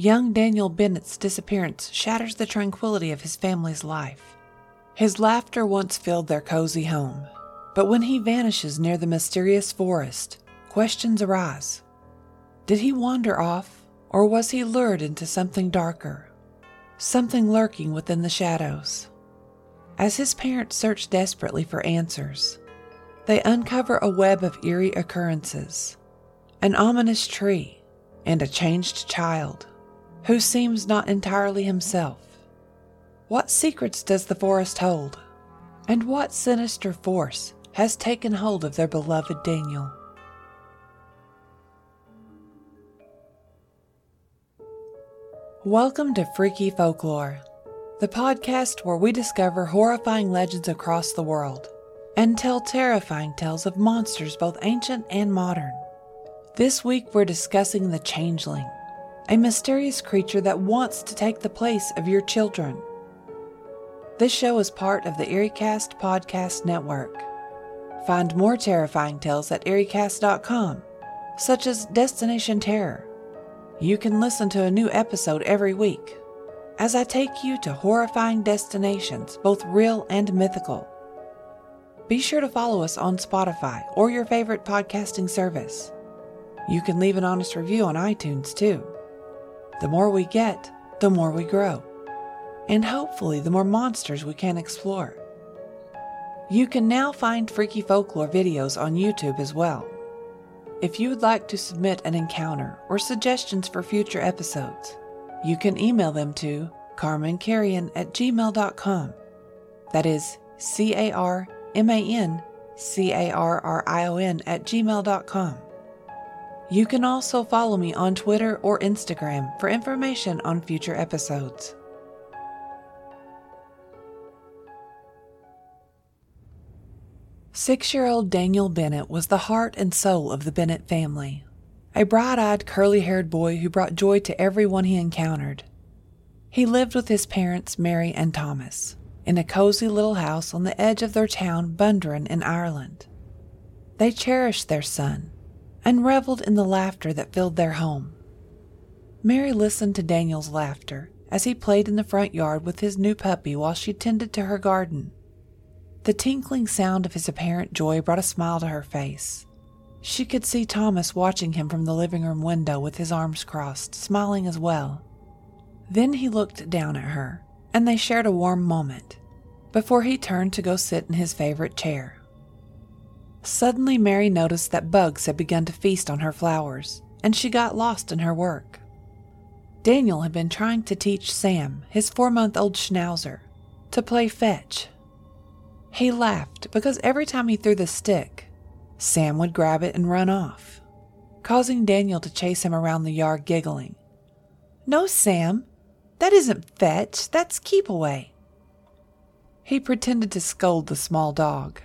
young Daniel Bennett's disappearance shatters the tranquility of his family's life. His laughter once filled their cozy home, but when he vanishes near the mysterious forest, questions arise. Did he wander off, or was he lured into something darker? Something lurking within the shadows? As his parents search desperately for answers, they uncover a web of eerie occurrences an ominous tree and a changed child who seems not entirely himself. What secrets does the forest hold? And what sinister force has taken hold of their beloved Daniel? Welcome to Freaky Folklore, the podcast where we discover horrifying legends across the world and tell terrifying tales of monsters both ancient and modern. This week we're discussing the Changeling, a mysterious creature that wants to take the place of your children. This show is part of the EerieCast Podcast Network. Find more terrifying tales at EerieCast.com, such as Destination Terror. You can listen to a new episode every week as I take you to horrifying destinations, both real and mythical. Be sure to follow us on Spotify or your favorite podcasting service. You can leave an honest review on iTunes too. The more we get, the more we grow and hopefully the more monsters we can explore. You can now find Freaky Folklore videos on YouTube as well. If you would like to submit an encounter or suggestions for future episodes, you can email them to carmancarrion at gmail.com. That is C A R M A N C A R R I O N at gmail.com. You can also follow me on Twitter or Instagram for information on future episodes. Six year old Daniel Bennett was the heart and soul of the Bennett family, a bright eyed, curly haired boy who brought joy to everyone he encountered. He lived with his parents, Mary and Thomas, in a cozy little house on the edge of their town, Bundoran, in Ireland. They cherished their son and reveled in the laughter that filled their home. Mary listened to Daniel's laughter as he played in the front yard with his new puppy while she tended to her garden. The tinkling sound of his apparent joy brought a smile to her face. She could see Thomas watching him from the living room window with his arms crossed, smiling as well. Then he looked down at her, and they shared a warm moment before he turned to go sit in his favorite chair. Suddenly, Mary noticed that bugs had begun to feast on her flowers, and she got lost in her work. Daniel had been trying to teach Sam, his four month old schnauzer, to play fetch he laughed because every time he threw the stick, Sam would grab it and run off, causing Daniel to chase him around the yard giggling. No, Sam, that isn't fetch, that's keep away. He pretended to scold the small dog.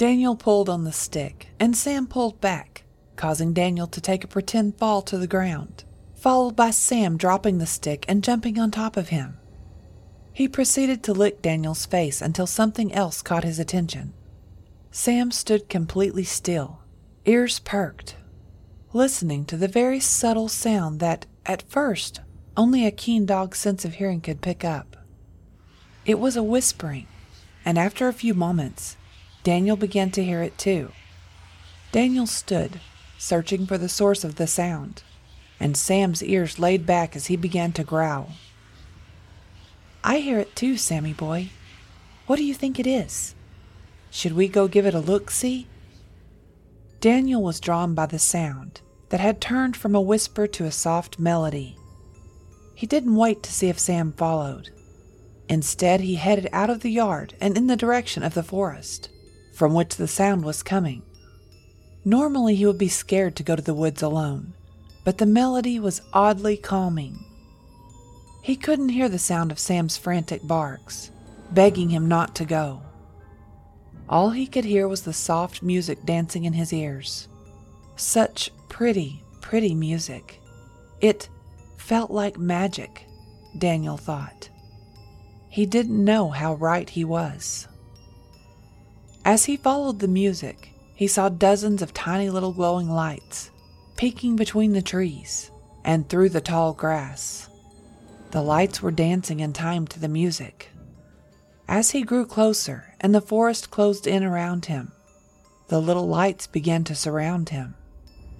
Daniel pulled on the stick, and Sam pulled back, causing Daniel to take a pretend fall to the ground, followed by Sam dropping the stick and jumping on top of him. He proceeded to lick Daniel's face until something else caught his attention. Sam stood completely still, ears perked, listening to the very subtle sound that, at first, only a keen dog's sense of hearing could pick up. It was a whispering, and after a few moments, Daniel began to hear it too. Daniel stood, searching for the source of the sound, and Sam's ears laid back as he began to growl. I hear it too, Sammy boy. What do you think it is? Should we go give it a look see? Daniel was drawn by the sound that had turned from a whisper to a soft melody. He didn't wait to see if Sam followed. Instead, he headed out of the yard and in the direction of the forest, from which the sound was coming. Normally, he would be scared to go to the woods alone, but the melody was oddly calming. He couldn't hear the sound of Sam's frantic barks, begging him not to go. All he could hear was the soft music dancing in his ears. Such pretty, pretty music. It felt like magic, Daniel thought. He didn't know how right he was. As he followed the music, he saw dozens of tiny little glowing lights peeking between the trees and through the tall grass. The lights were dancing in time to the music. As he grew closer and the forest closed in around him, the little lights began to surround him,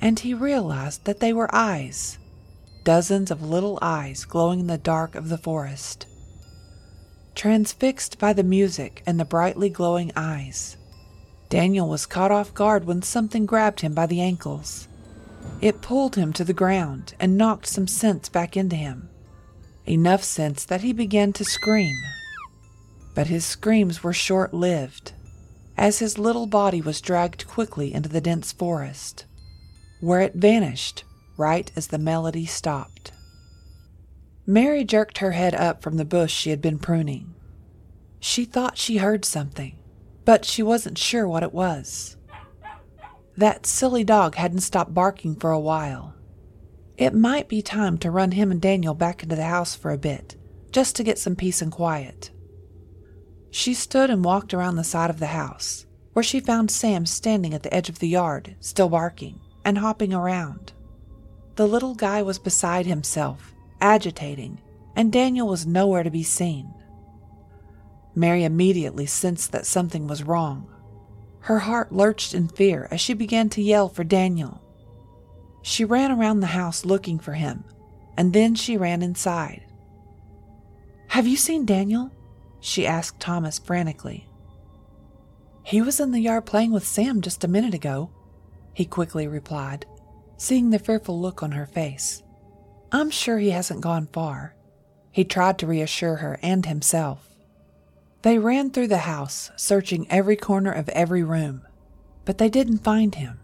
and he realized that they were eyes dozens of little eyes glowing in the dark of the forest. Transfixed by the music and the brightly glowing eyes, Daniel was caught off guard when something grabbed him by the ankles. It pulled him to the ground and knocked some sense back into him. Enough sense that he began to scream. But his screams were short lived, as his little body was dragged quickly into the dense forest, where it vanished right as the melody stopped. Mary jerked her head up from the bush she had been pruning. She thought she heard something, but she wasn't sure what it was. That silly dog hadn't stopped barking for a while. It might be time to run him and Daniel back into the house for a bit, just to get some peace and quiet. She stood and walked around the side of the house, where she found Sam standing at the edge of the yard, still barking and hopping around. The little guy was beside himself, agitating, and Daniel was nowhere to be seen. Mary immediately sensed that something was wrong. Her heart lurched in fear as she began to yell for Daniel. She ran around the house looking for him, and then she ran inside. Have you seen Daniel? she asked Thomas frantically. He was in the yard playing with Sam just a minute ago, he quickly replied, seeing the fearful look on her face. I'm sure he hasn't gone far. He tried to reassure her and himself. They ran through the house, searching every corner of every room, but they didn't find him.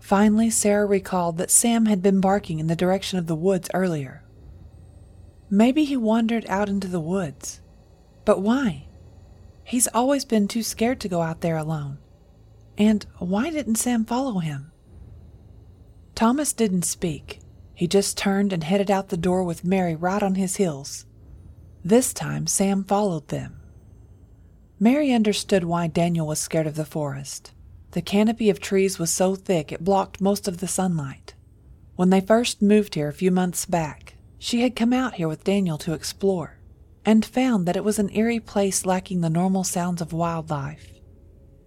Finally, Sarah recalled that Sam had been barking in the direction of the woods earlier. Maybe he wandered out into the woods. But why? He's always been too scared to go out there alone. And why didn't Sam follow him? Thomas didn't speak. He just turned and headed out the door with Mary right on his heels. This time, Sam followed them. Mary understood why Daniel was scared of the forest. The canopy of trees was so thick it blocked most of the sunlight. When they first moved here a few months back, she had come out here with Daniel to explore and found that it was an eerie place lacking the normal sounds of wildlife.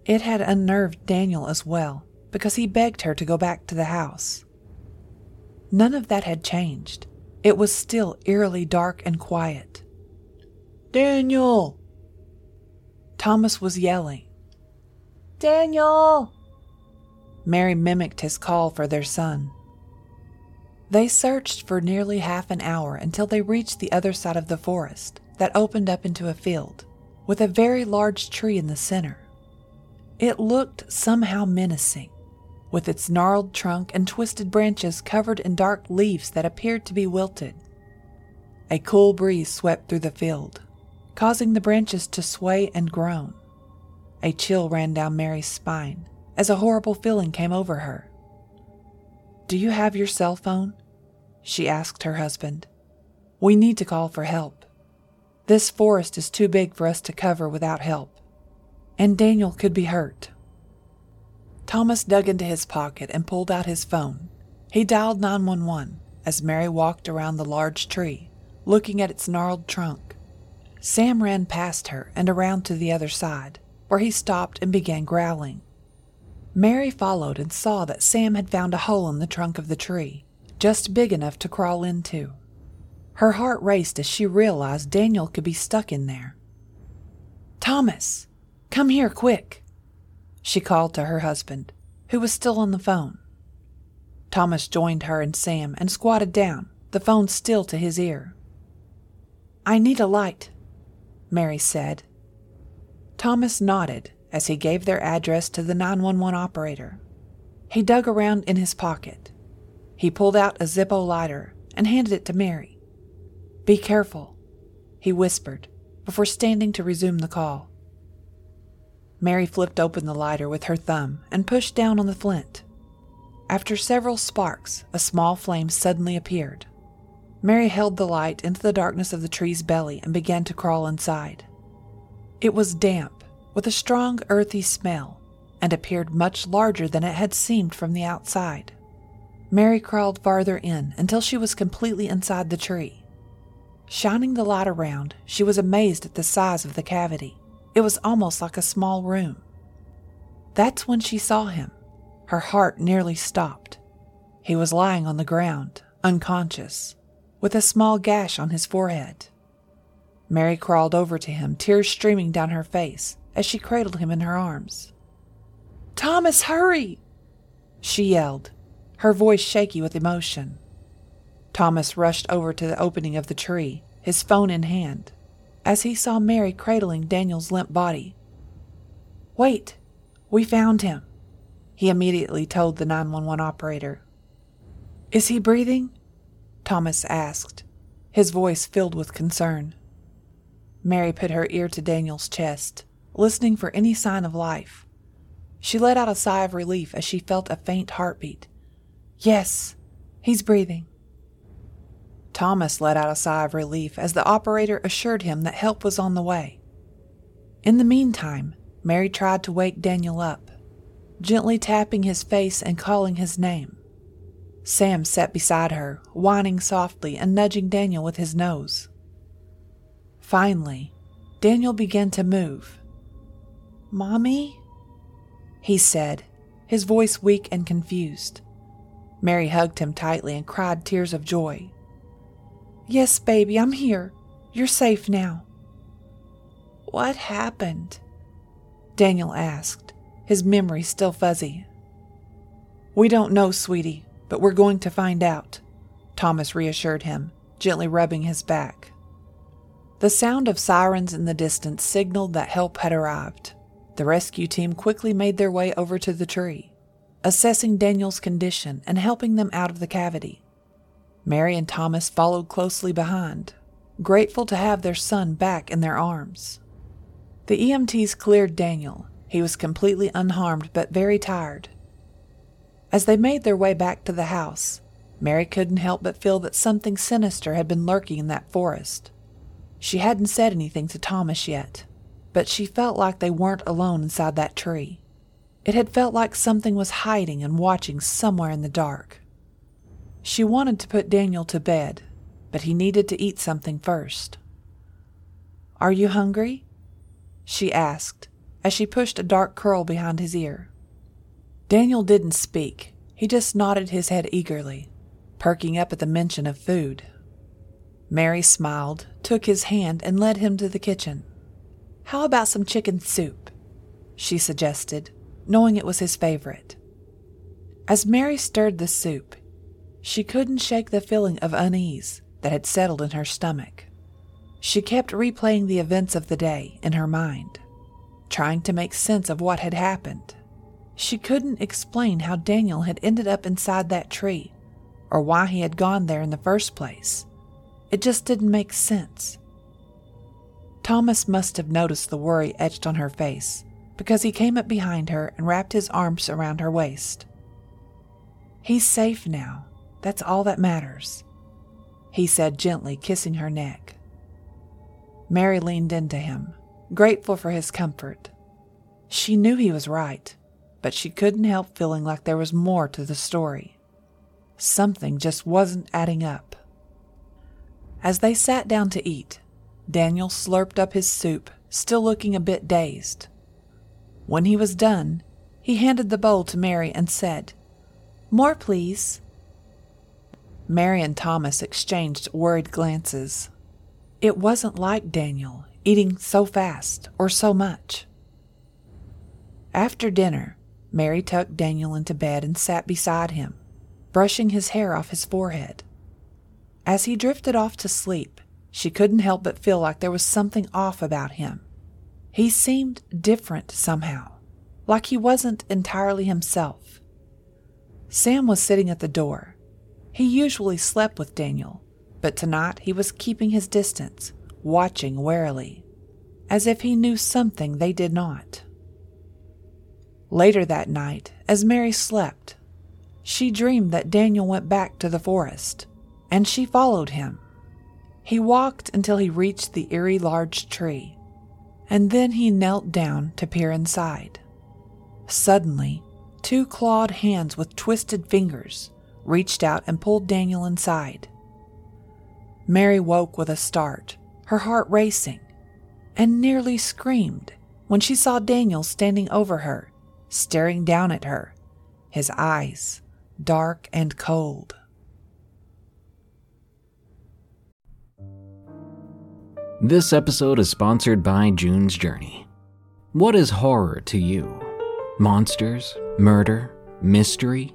It had unnerved Daniel as well because he begged her to go back to the house. None of that had changed. It was still eerily dark and quiet. Daniel! Thomas was yelling. Daniel! Mary mimicked his call for their son. They searched for nearly half an hour until they reached the other side of the forest that opened up into a field with a very large tree in the center. It looked somehow menacing, with its gnarled trunk and twisted branches covered in dark leaves that appeared to be wilted. A cool breeze swept through the field, causing the branches to sway and groan. A chill ran down Mary's spine as a horrible feeling came over her. Do you have your cell phone? She asked her husband. We need to call for help. This forest is too big for us to cover without help, and Daniel could be hurt. Thomas dug into his pocket and pulled out his phone. He dialed 911 as Mary walked around the large tree, looking at its gnarled trunk. Sam ran past her and around to the other side, where he stopped and began growling. Mary followed and saw that Sam had found a hole in the trunk of the tree, just big enough to crawl into. Her heart raced as she realized Daniel could be stuck in there. Thomas, come here quick, she called to her husband, who was still on the phone. Thomas joined her and Sam and squatted down, the phone still to his ear. I need a light, Mary said, Thomas nodded as he gave their address to the 911 operator. He dug around in his pocket. He pulled out a Zippo lighter and handed it to Mary. Be careful, he whispered before standing to resume the call. Mary flipped open the lighter with her thumb and pushed down on the flint. After several sparks, a small flame suddenly appeared. Mary held the light into the darkness of the tree's belly and began to crawl inside. It was damp, with a strong earthy smell, and appeared much larger than it had seemed from the outside. Mary crawled farther in until she was completely inside the tree. Shining the light around, she was amazed at the size of the cavity. It was almost like a small room. That's when she saw him. Her heart nearly stopped. He was lying on the ground, unconscious, with a small gash on his forehead. Mary crawled over to him, tears streaming down her face as she cradled him in her arms. Thomas, hurry! She yelled, her voice shaky with emotion. Thomas rushed over to the opening of the tree, his phone in hand, as he saw Mary cradling Daniel's limp body. Wait, we found him, he immediately told the 911 operator. Is he breathing? Thomas asked, his voice filled with concern. Mary put her ear to Daniel's chest, listening for any sign of life. She let out a sigh of relief as she felt a faint heartbeat Yes, he's breathing. Thomas let out a sigh of relief as the operator assured him that help was on the way. In the meantime, Mary tried to wake Daniel up, gently tapping his face and calling his name. Sam sat beside her, whining softly and nudging Daniel with his nose. Finally, Daniel began to move. Mommy? He said, his voice weak and confused. Mary hugged him tightly and cried tears of joy. Yes, baby, I'm here. You're safe now. What happened? Daniel asked, his memory still fuzzy. We don't know, sweetie, but we're going to find out, Thomas reassured him, gently rubbing his back. The sound of sirens in the distance signaled that help had arrived. The rescue team quickly made their way over to the tree assessing Daniel's condition and helping them out of the cavity. Mary and Thomas followed closely behind, grateful to have their son back in their arms. The EMTs cleared Daniel. He was completely unharmed but very tired. As they made their way back to the house, Mary couldn't help but feel that something sinister had been lurking in that forest. She hadn't said anything to Thomas yet, but she felt like they weren't alone inside that tree. It had felt like something was hiding and watching somewhere in the dark. She wanted to put Daniel to bed, but he needed to eat something first. Are you hungry? she asked as she pushed a dark curl behind his ear. Daniel didn't speak, he just nodded his head eagerly, perking up at the mention of food. Mary smiled, took his hand, and led him to the kitchen. How about some chicken soup? she suggested knowing it was his favorite. As Mary stirred the soup, she couldn't shake the feeling of unease that had settled in her stomach. She kept replaying the events of the day in her mind, trying to make sense of what had happened. She couldn't explain how Daniel had ended up inside that tree or why he had gone there in the first place. It just didn't make sense. Thomas must have noticed the worry etched on her face because he came up behind her and wrapped his arms around her waist. He's safe now. That's all that matters, he said gently, kissing her neck. Mary leaned into him, grateful for his comfort. She knew he was right, but she couldn't help feeling like there was more to the story. Something just wasn't adding up. As they sat down to eat, Daniel slurped up his soup, still looking a bit dazed. When he was done, he handed the bowl to Mary and said, More, please. Mary and Thomas exchanged worried glances. It wasn't like Daniel, eating so fast or so much. After dinner, Mary tucked Daniel into bed and sat beside him, brushing his hair off his forehead. As he drifted off to sleep, she couldn't help but feel like there was something off about him. He seemed different somehow, like he wasn't entirely himself. Sam was sitting at the door. He usually slept with Daniel, but tonight he was keeping his distance, watching warily, as if he knew something they did not. Later that night, as Mary slept, she dreamed that Daniel went back to the forest, and she followed him. He walked until he reached the eerie large tree, and then he knelt down to peer inside. Suddenly, two clawed hands with twisted fingers reached out and pulled Daniel inside. Mary woke with a start, her heart racing, and nearly screamed when she saw Daniel standing over her, staring down at her, his eyes dark and cold. This episode is sponsored by June's Journey. What is horror to you? Monsters? Murder? Mystery?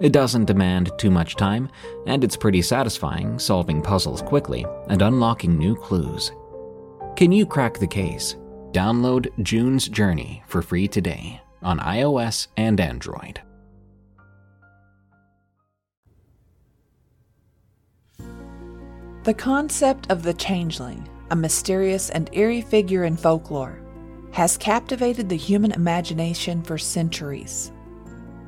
It doesn't demand too much time, and it's pretty satisfying solving puzzles quickly and unlocking new clues. Can you crack the case? Download June's Journey for free today on iOS and Android. The concept of the changeling, a mysterious and eerie figure in folklore, has captivated the human imagination for centuries.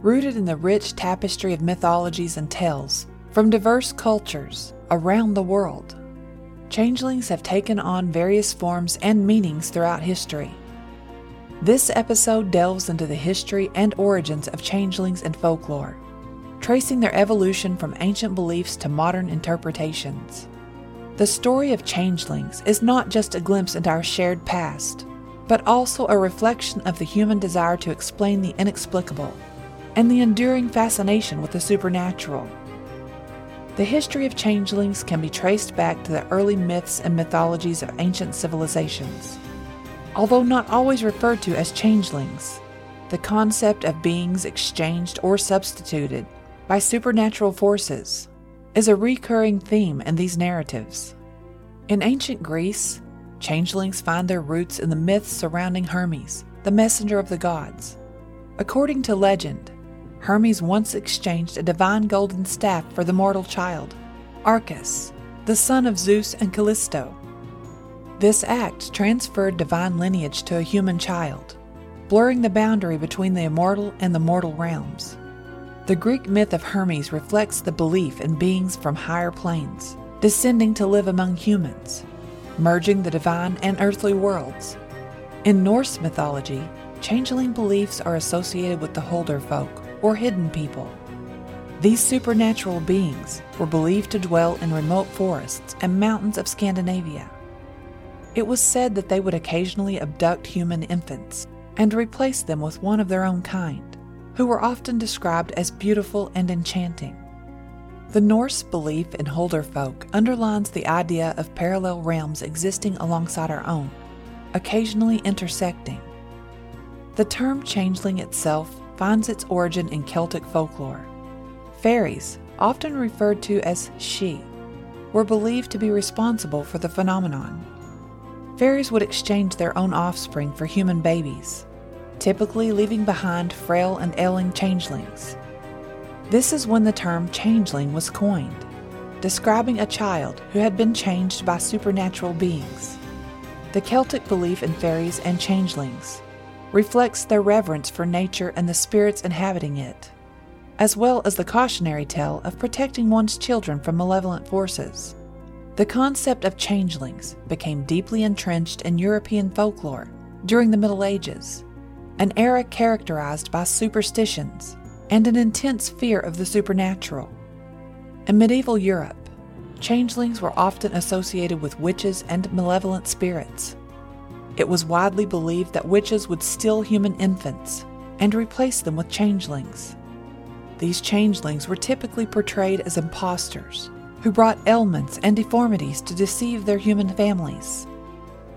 Rooted in the rich tapestry of mythologies and tales from diverse cultures around the world, changelings have taken on various forms and meanings throughout history. This episode delves into the history and origins of changelings and folklore, tracing their evolution from ancient beliefs to modern interpretations. The story of changelings is not just a glimpse into our shared past, but also a reflection of the human desire to explain the inexplicable and the enduring fascination with the supernatural. The history of changelings can be traced back to the early myths and mythologies of ancient civilizations. Although not always referred to as changelings, the concept of beings exchanged or substituted by supernatural forces is a recurring theme in these narratives. In ancient Greece, changelings find their roots in the myths surrounding Hermes, the messenger of the gods. According to legend, Hermes once exchanged a divine golden staff for the mortal child, Arcas, the son of Zeus and Callisto. This act transferred divine lineage to a human child, blurring the boundary between the immortal and the mortal realms. The Greek myth of Hermes reflects the belief in beings from higher planes, descending to live among humans, merging the divine and earthly worlds. In Norse mythology, changeling beliefs are associated with the Hulder folk, or hidden people. These supernatural beings were believed to dwell in remote forests and mountains of Scandinavia. It was said that they would occasionally abduct human infants and replace them with one of their own kind who were often described as beautiful and enchanting. The Norse belief in Hulder folk underlines the idea of parallel realms existing alongside our own, occasionally intersecting. The term changeling itself finds its origin in Celtic folklore. Fairies, often referred to as sidhe, were believed to be responsible for the phenomenon. Fairies would exchange their own offspring for human babies, typically leaving behind frail and ailing changelings. This is when the term changeling was coined, describing a child who had been changed by supernatural beings. The Celtic belief in fairies and changelings reflects their reverence for nature and the spirits inhabiting it, as well as the cautionary tale of protecting one's children from malevolent forces. The concept of changelings became deeply entrenched in European folklore during the Middle Ages an era characterized by superstitions and an intense fear of the supernatural. In medieval Europe, changelings were often associated with witches and malevolent spirits. It was widely believed that witches would steal human infants and replace them with changelings. These changelings were typically portrayed as impostors who brought ailments and deformities to deceive their human families.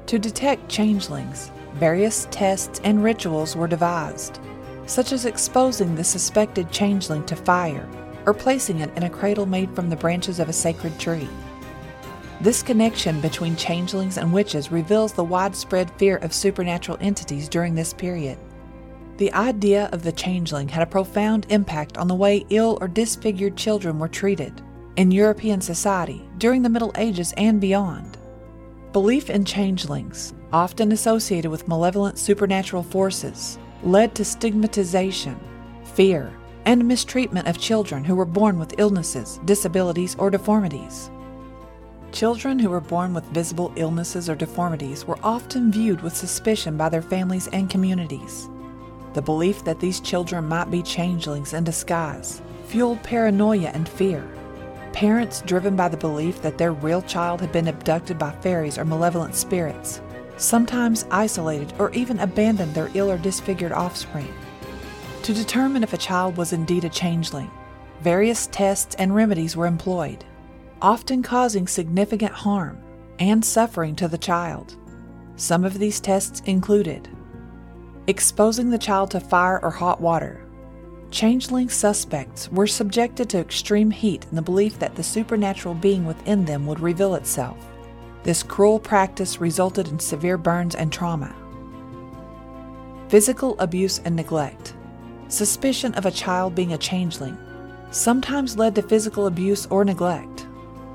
To detect changelings, various tests and rituals were devised, such as exposing the suspected changeling to fire or placing it in a cradle made from the branches of a sacred tree. This connection between changelings and witches reveals the widespread fear of supernatural entities during this period. The idea of the changeling had a profound impact on the way ill or disfigured children were treated in European society during the Middle Ages and beyond. Belief in changelings, often associated with malevolent supernatural forces, led to stigmatization, fear, and mistreatment of children who were born with illnesses, disabilities, or deformities. Children who were born with visible illnesses or deformities were often viewed with suspicion by their families and communities. The belief that these children might be changelings in disguise fueled paranoia and fear. Parents, driven by the belief that their real child had been abducted by fairies or malevolent spirits, sometimes isolated or even abandoned their ill or disfigured offspring. To determine if a child was indeed a changeling, various tests and remedies were employed, often causing significant harm and suffering to the child. Some of these tests included exposing the child to fire or hot water, Changeling suspects were subjected to extreme heat in the belief that the supernatural being within them would reveal itself. This cruel practice resulted in severe burns and trauma. Physical abuse and neglect. Suspicion of a child being a changeling sometimes led to physical abuse or neglect.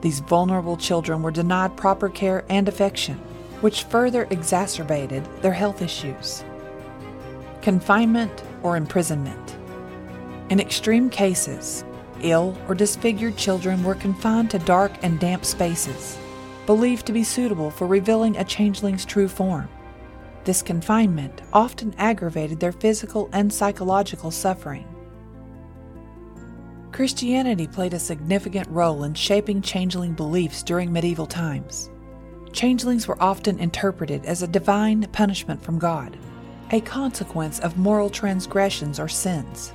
These vulnerable children were denied proper care and affection, which further exacerbated their health issues. Confinement or imprisonment. In extreme cases, ill or disfigured children were confined to dark and damp spaces, believed to be suitable for revealing a changeling's true form. This confinement often aggravated their physical and psychological suffering. Christianity played a significant role in shaping changeling beliefs during medieval times. Changelings were often interpreted as a divine punishment from God, a consequence of moral transgressions or sins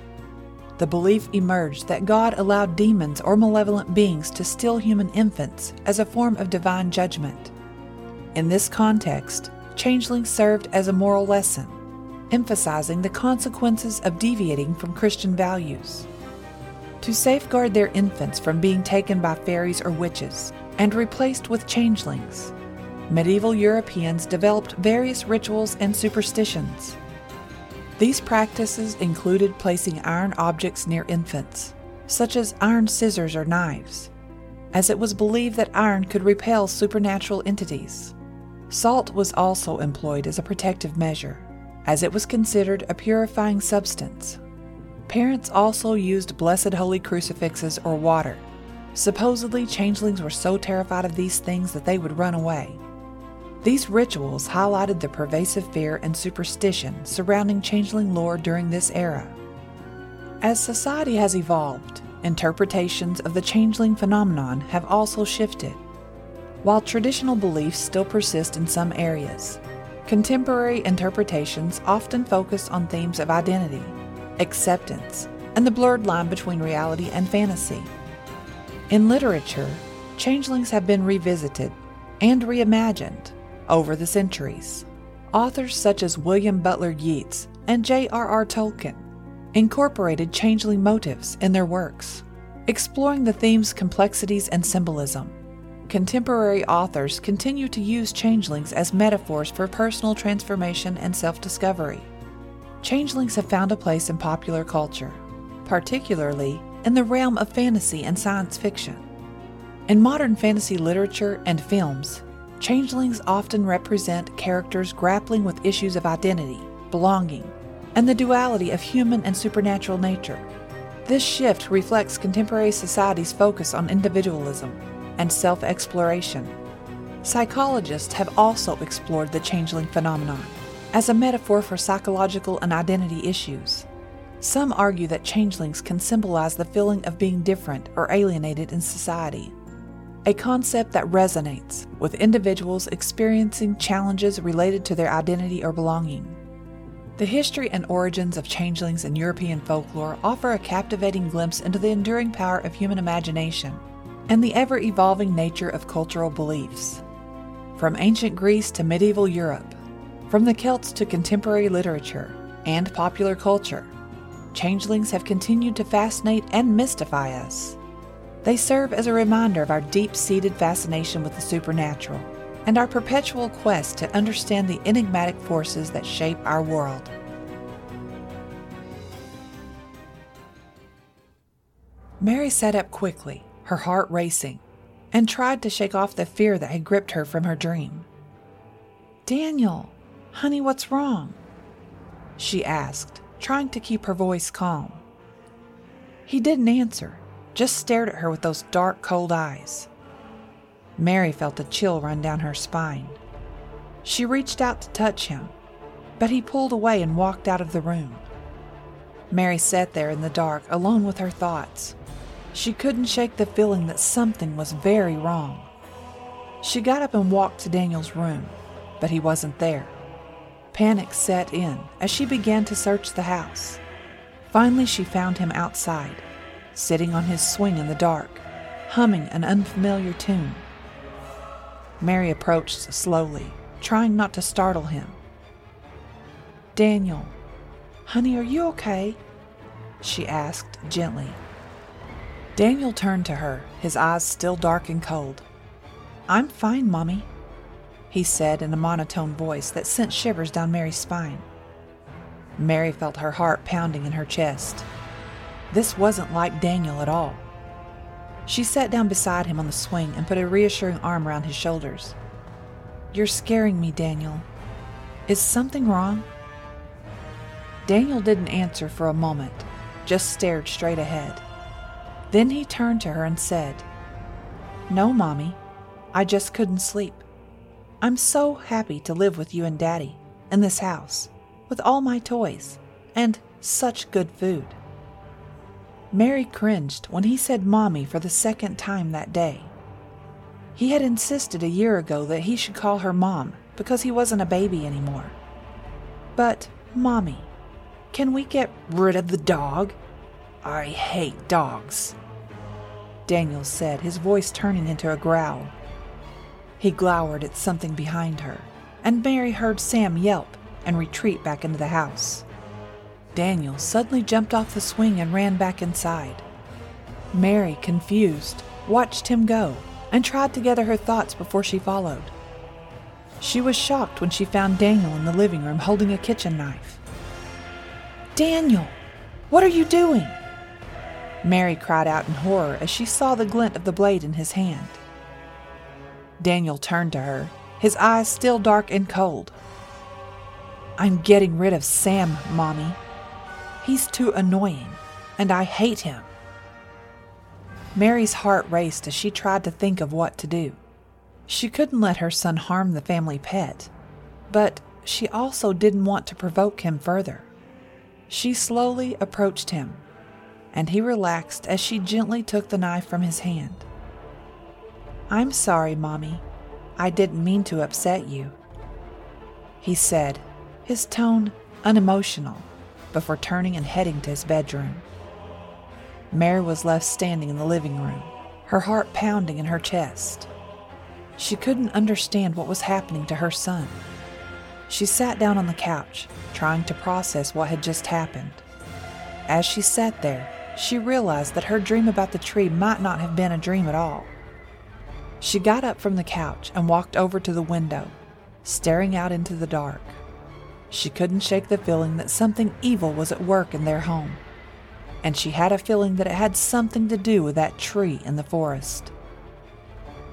the belief emerged that God allowed demons or malevolent beings to steal human infants as a form of divine judgment. In this context, changelings served as a moral lesson, emphasizing the consequences of deviating from Christian values. To safeguard their infants from being taken by fairies or witches and replaced with changelings, medieval Europeans developed various rituals and superstitions. These practices included placing iron objects near infants, such as iron scissors or knives, as it was believed that iron could repel supernatural entities. Salt was also employed as a protective measure, as it was considered a purifying substance. Parents also used blessed holy crucifixes or water. Supposedly, changelings were so terrified of these things that they would run away. These rituals highlighted the pervasive fear and superstition surrounding changeling lore during this era. As society has evolved, interpretations of the changeling phenomenon have also shifted. While traditional beliefs still persist in some areas, contemporary interpretations often focus on themes of identity, acceptance, and the blurred line between reality and fantasy. In literature, changelings have been revisited and reimagined over the centuries. Authors such as William Butler Yeats and J.R.R. Tolkien incorporated changeling motives in their works, exploring the theme's complexities and symbolism. Contemporary authors continue to use changelings as metaphors for personal transformation and self discovery. Changelings have found a place in popular culture, particularly in the realm of fantasy and science fiction. In modern fantasy literature and films, Changelings often represent characters grappling with issues of identity, belonging, and the duality of human and supernatural nature. This shift reflects contemporary society's focus on individualism and self exploration. Psychologists have also explored the changeling phenomenon, as a metaphor for psychological and identity issues. Some argue that changelings can symbolize the feeling of being different or alienated in society, a concept that resonates with individuals experiencing challenges related to their identity or belonging. The history and origins of changelings in European folklore offer a captivating glimpse into the enduring power of human imagination and the ever evolving nature of cultural beliefs. From ancient Greece to medieval Europe, from the Celts to contemporary literature and popular culture, changelings have continued to fascinate and mystify us. They serve as a reminder of our deep seated fascination with the supernatural and our perpetual quest to understand the enigmatic forces that shape our world. Mary sat up quickly, her heart racing, and tried to shake off the fear that had gripped her from her dream. Daniel, honey, what's wrong? She asked, trying to keep her voice calm. He didn't answer, just stared at her with those dark, cold eyes. Mary felt a chill run down her spine. She reached out to touch him, but he pulled away and walked out of the room. Mary sat there in the dark, alone with her thoughts. She couldn't shake the feeling that something was very wrong. She got up and walked to Daniel's room, but he wasn't there. Panic set in as she began to search the house. Finally, she found him outside, sitting on his swing in the dark, humming an unfamiliar tune. Mary approached slowly, trying not to startle him. Daniel, honey, are you okay? She asked gently. Daniel turned to her, his eyes still dark and cold. I'm fine, Mommy he said in a monotone voice that sent shivers down Mary's spine. Mary felt her heart pounding in her chest. This wasn't like Daniel at all. She sat down beside him on the swing and put a reassuring arm around his shoulders. You're scaring me, Daniel. Is something wrong? Daniel didn't answer for a moment, just stared straight ahead. Then he turned to her and said, No, Mommy, I just couldn't sleep. I'm so happy to live with you and Daddy in this house with all my toys and such good food. Mary cringed when he said Mommy for the second time that day. He had insisted a year ago that he should call her Mom because he wasn't a baby anymore. But, Mommy, can we get rid of the dog? I hate dogs. Daniel said, his voice turning into a growl. He glowered at something behind her, and Mary heard Sam yelp and retreat back into the house. Daniel suddenly jumped off the swing and ran back inside. Mary, confused, watched him go and tried to gather her thoughts before she followed. She was shocked when she found Daniel in the living room holding a kitchen knife. Daniel, what are you doing? Mary cried out in horror as she saw the glint of the blade in his hand. Daniel turned to her, his eyes still dark and cold. I'm getting rid of Sam, Mommy. He's too annoying, and I hate him. Mary's heart raced as she tried to think of what to do. She couldn't let her son harm the family pet, but she also didn't want to provoke him further. She slowly approached him, and he relaxed as she gently took the knife from his hand. I'm sorry, Mommy. I didn't mean to upset you. He said, his tone unemotional, before turning and heading to his bedroom. Mary was left standing in the living room, her heart pounding in her chest. She couldn't understand what was happening to her son. She sat down on the couch, trying to process what had just happened. As she sat there, she realized that her dream about the tree might not have been a dream at all. She got up from the couch and walked over to the window, staring out into the dark. She couldn't shake the feeling that something evil was at work in their home, and she had a feeling that it had something to do with that tree in the forest.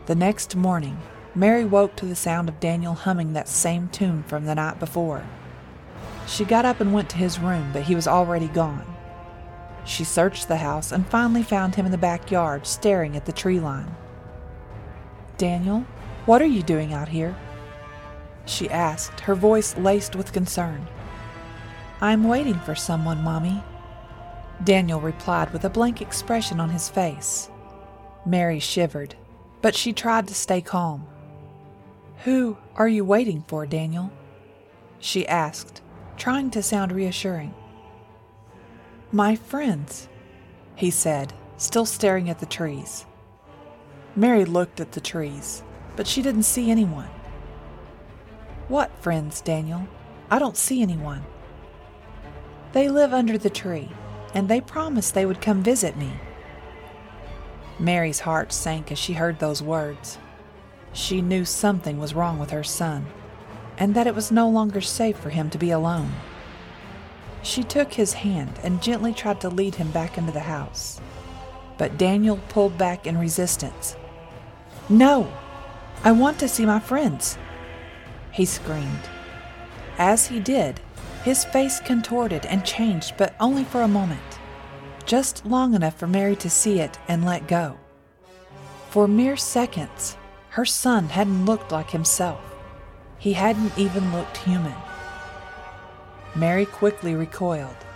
The next morning, Mary woke to the sound of Daniel humming that same tune from the night before. She got up and went to his room, but he was already gone. She searched the house and finally found him in the backyard staring at the tree line. Daniel, what are you doing out here? she asked, her voice laced with concern. I'm waiting for someone, Mommy. Daniel replied with a blank expression on his face. Mary shivered, but she tried to stay calm. Who are you waiting for, Daniel? She asked, trying to sound reassuring. My friends, he said, still staring at the trees. Mary looked at the trees, but she didn't see anyone. What friends, Daniel? I don't see anyone. They live under the tree, and they promised they would come visit me. Mary's heart sank as she heard those words. She knew something was wrong with her son, and that it was no longer safe for him to be alone. She took his hand and gently tried to lead him back into the house. But Daniel pulled back in resistance. No! I want to see my friends! He screamed. As he did, his face contorted and changed, but only for a moment, just long enough for Mary to see it and let go. For mere seconds, her son hadn't looked like himself. He hadn't even looked human. Mary quickly recoiled,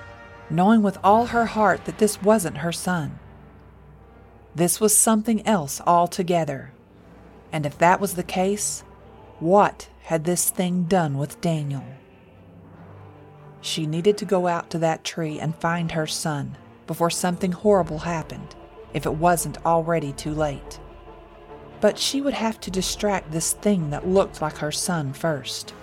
knowing with all her heart that this wasn't her son. This was something else altogether. And if that was the case, what had this thing done with Daniel? She needed to go out to that tree and find her son before something horrible happened, if it wasn't already too late. But she would have to distract this thing that looked like her son first.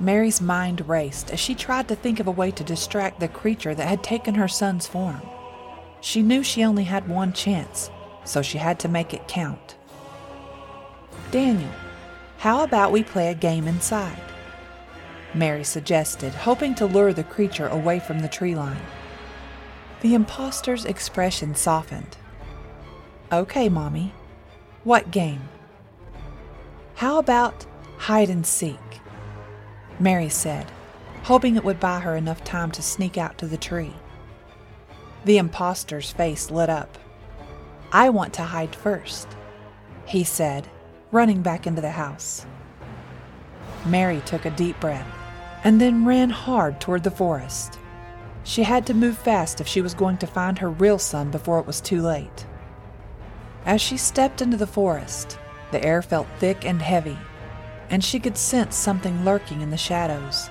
Mary's mind raced as she tried to think of a way to distract the creature that had taken her son's form. She knew she only had one chance, so she had to make it count. Daniel, how about we play a game inside? Mary suggested, hoping to lure the creature away from the tree line. The impostor's expression softened. Okay, Mommy. What game? How about hide and seek? Mary said, hoping it would buy her enough time to sneak out to the tree. The impostor's face lit up. I want to hide first, he said, running back into the house. Mary took a deep breath and then ran hard toward the forest. She had to move fast if she was going to find her real son before it was too late. As she stepped into the forest, the air felt thick and heavy and she could sense something lurking in the shadows.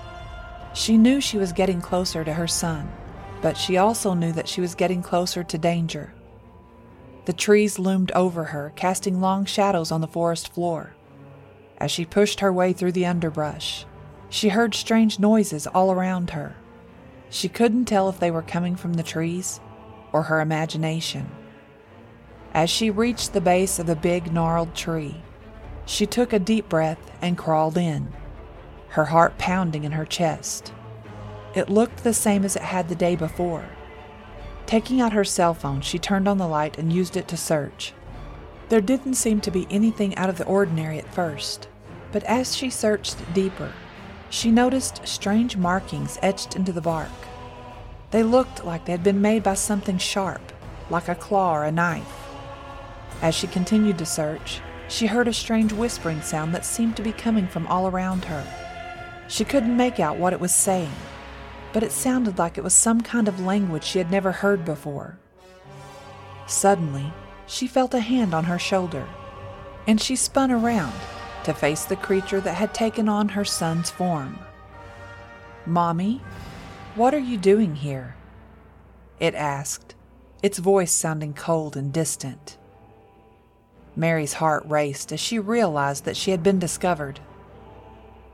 She knew she was getting closer to her son, but she also knew that she was getting closer to danger. The trees loomed over her, casting long shadows on the forest floor. As she pushed her way through the underbrush, she heard strange noises all around her. She couldn't tell if they were coming from the trees or her imagination. As she reached the base of the big gnarled tree, she took a deep breath and crawled in, her heart pounding in her chest. It looked the same as it had the day before. Taking out her cell phone, she turned on the light and used it to search. There didn't seem to be anything out of the ordinary at first, but as she searched deeper, she noticed strange markings etched into the bark. They looked like they had been made by something sharp, like a claw or a knife. As she continued to search, she heard a strange whispering sound that seemed to be coming from all around her. She couldn't make out what it was saying, but it sounded like it was some kind of language she had never heard before. Suddenly, she felt a hand on her shoulder, and she spun around to face the creature that had taken on her son's form. Mommy, what are you doing here? It asked, its voice sounding cold and distant. Mary's heart raced as she realized that she had been discovered.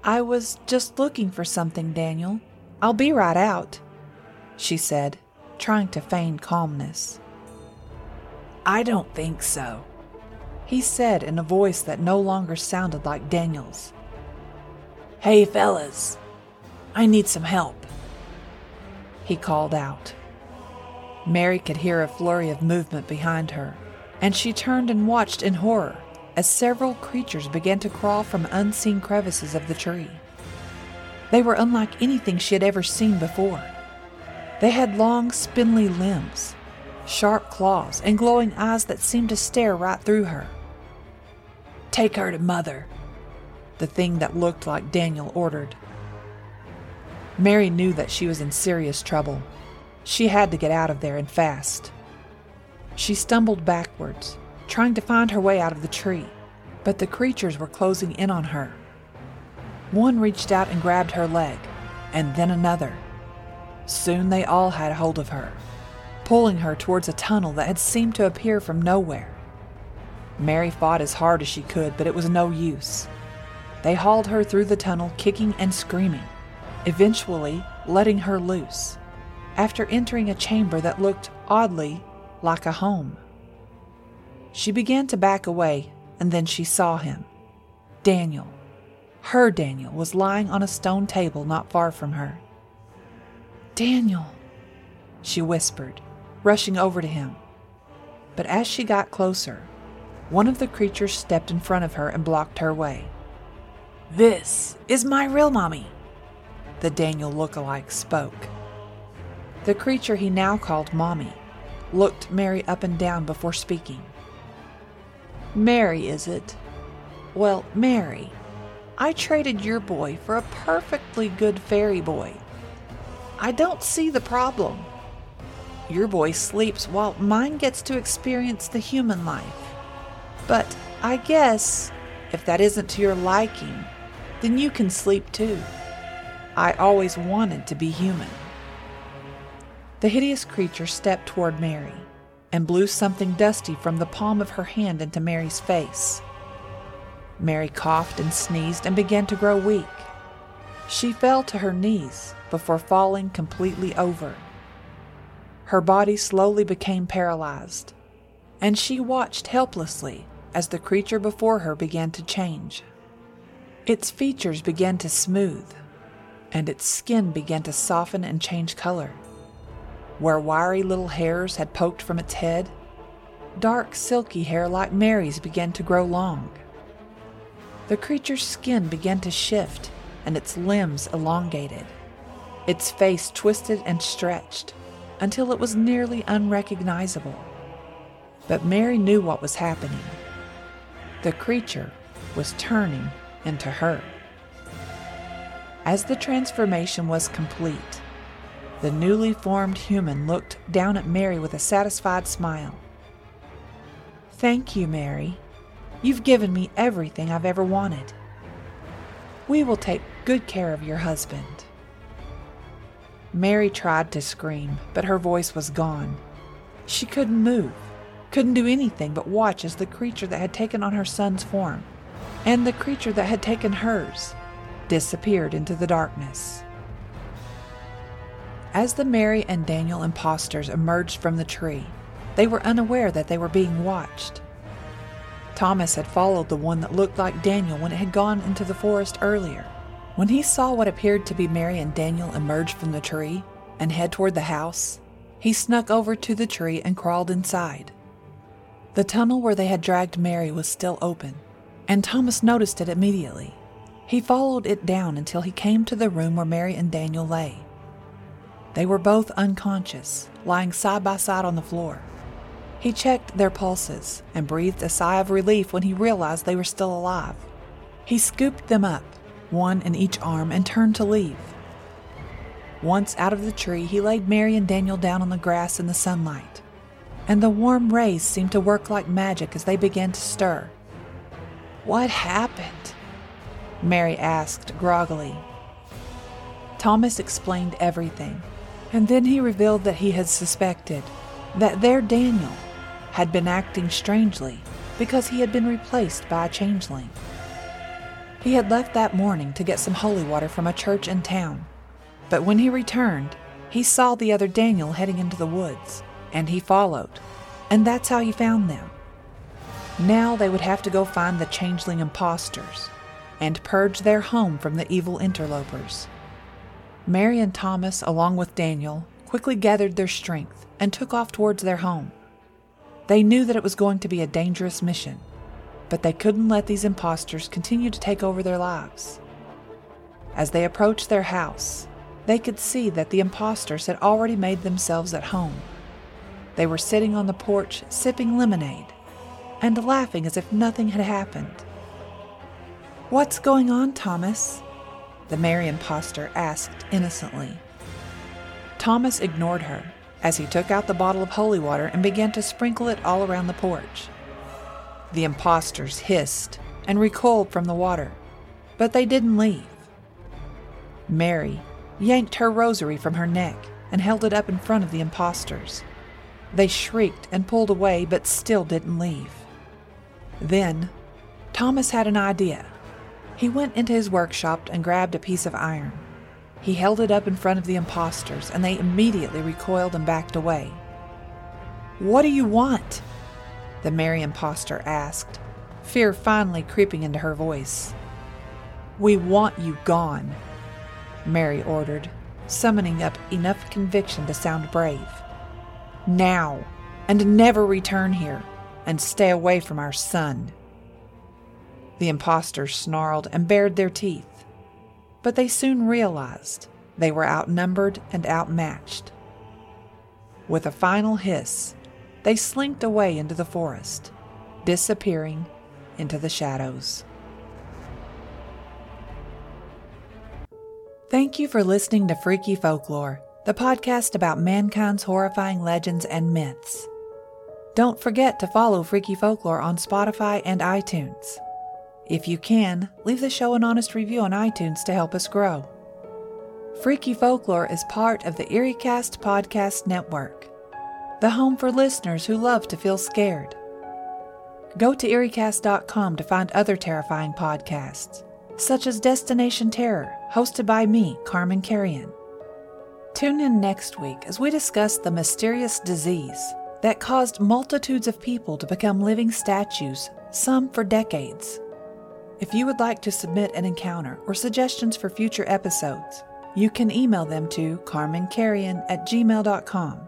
I was just looking for something, Daniel. I'll be right out, she said, trying to feign calmness. I don't think so, he said in a voice that no longer sounded like Daniel's. Hey, fellas, I need some help, he called out. Mary could hear a flurry of movement behind her and she turned and watched in horror as several creatures began to crawl from unseen crevices of the tree. They were unlike anything she had ever seen before. They had long, spindly limbs, sharp claws, and glowing eyes that seemed to stare right through her. Take her to Mother, the thing that looked like Daniel ordered. Mary knew that she was in serious trouble. She had to get out of there and fast. She stumbled backwards, trying to find her way out of the tree, but the creatures were closing in on her. One reached out and grabbed her leg, and then another. Soon they all had hold of her, pulling her towards a tunnel that had seemed to appear from nowhere. Mary fought as hard as she could, but it was no use. They hauled her through the tunnel, kicking and screaming, eventually letting her loose, after entering a chamber that looked oddly like a home. She began to back away, and then she saw him. Daniel. Her Daniel was lying on a stone table not far from her. Daniel, she whispered, rushing over to him. But as she got closer, one of the creatures stepped in front of her and blocked her way. This is my real mommy, the Daniel look-alike spoke. The creature he now called Mommy looked Mary up and down before speaking. Mary, is it? Well, Mary, I traded your boy for a perfectly good fairy boy. I don't see the problem. Your boy sleeps while mine gets to experience the human life. But I guess, if that isn't to your liking, then you can sleep too. I always wanted to be human. The hideous creature stepped toward Mary and blew something dusty from the palm of her hand into Mary's face. Mary coughed and sneezed and began to grow weak. She fell to her knees before falling completely over. Her body slowly became paralyzed, and she watched helplessly as the creature before her began to change. Its features began to smooth, and its skin began to soften and change color. Where wiry little hairs had poked from its head, dark, silky hair like Mary's began to grow long. The creature's skin began to shift and its limbs elongated. Its face twisted and stretched until it was nearly unrecognizable. But Mary knew what was happening. The creature was turning into her. As the transformation was complete, the newly formed human looked down at Mary with a satisfied smile. Thank you, Mary. You've given me everything I've ever wanted. We will take good care of your husband. Mary tried to scream, but her voice was gone. She couldn't move, couldn't do anything but watch as the creature that had taken on her son's form, and the creature that had taken hers, disappeared into the darkness. As the Mary and Daniel impostors emerged from the tree, they were unaware that they were being watched. Thomas had followed the one that looked like Daniel when it had gone into the forest earlier. When he saw what appeared to be Mary and Daniel emerge from the tree and head toward the house, he snuck over to the tree and crawled inside. The tunnel where they had dragged Mary was still open, and Thomas noticed it immediately. He followed it down until he came to the room where Mary and Daniel lay. They were both unconscious, lying side by side on the floor. He checked their pulses and breathed a sigh of relief when he realized they were still alive. He scooped them up, one in each arm, and turned to leave. Once out of the tree, he laid Mary and Daniel down on the grass in the sunlight, and the warm rays seemed to work like magic as they began to stir. What happened? Mary asked groggily. Thomas explained everything, and then he revealed that he had suspected that their Daniel had been acting strangely because he had been replaced by a changeling. He had left that morning to get some holy water from a church in town, but when he returned, he saw the other Daniel heading into the woods, and he followed, and that's how he found them. Now they would have to go find the changeling impostors and purge their home from the evil interlopers. Mary and Thomas, along with Daniel, quickly gathered their strength and took off towards their home. They knew that it was going to be a dangerous mission, but they couldn't let these impostors continue to take over their lives. As they approached their house, they could see that the impostors had already made themselves at home. They were sitting on the porch sipping lemonade and laughing as if nothing had happened. What's going on, Thomas? The Mary impostor asked innocently. Thomas ignored her as he took out the bottle of holy water and began to sprinkle it all around the porch. The impostors hissed and recoiled from the water, but they didn't leave. Mary yanked her rosary from her neck and held it up in front of the impostors. They shrieked and pulled away, but still didn't leave. Then, Thomas had an idea. He went into his workshop and grabbed a piece of iron. He held it up in front of the impostors, and they immediately recoiled and backed away. What do you want? The Mary impostor asked, fear finally creeping into her voice. We want you gone, Mary ordered, summoning up enough conviction to sound brave. Now, and never return here, and stay away from our son. The impostors snarled and bared their teeth, but they soon realized they were outnumbered and outmatched. With a final hiss, they slinked away into the forest, disappearing into the shadows. Thank you for listening to Freaky Folklore, the podcast about mankind's horrifying legends and myths. Don't forget to follow Freaky Folklore on Spotify and iTunes. If you can, leave the show an honest review on iTunes to help us grow. Freaky Folklore is part of the EerieCast Podcast Network, the home for listeners who love to feel scared. Go to EerieCast.com to find other terrifying podcasts such as Destination Terror, hosted by me, Carman Carrion. Tune in next week as we discuss the mysterious disease that caused multitudes of people to become living statues, some for decades. If you would like to submit an encounter or suggestions for future episodes, you can email them to carmancarrion at gmail.com.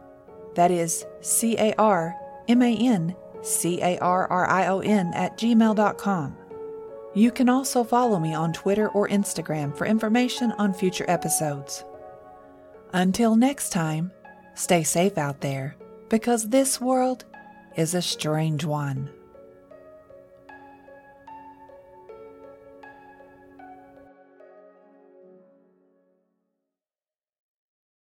That is C A R M A N C A R R I O N at gmail.com. You can also follow me on Twitter or Instagram for information on future episodes. Until next time, stay safe out there because this world is a strange one.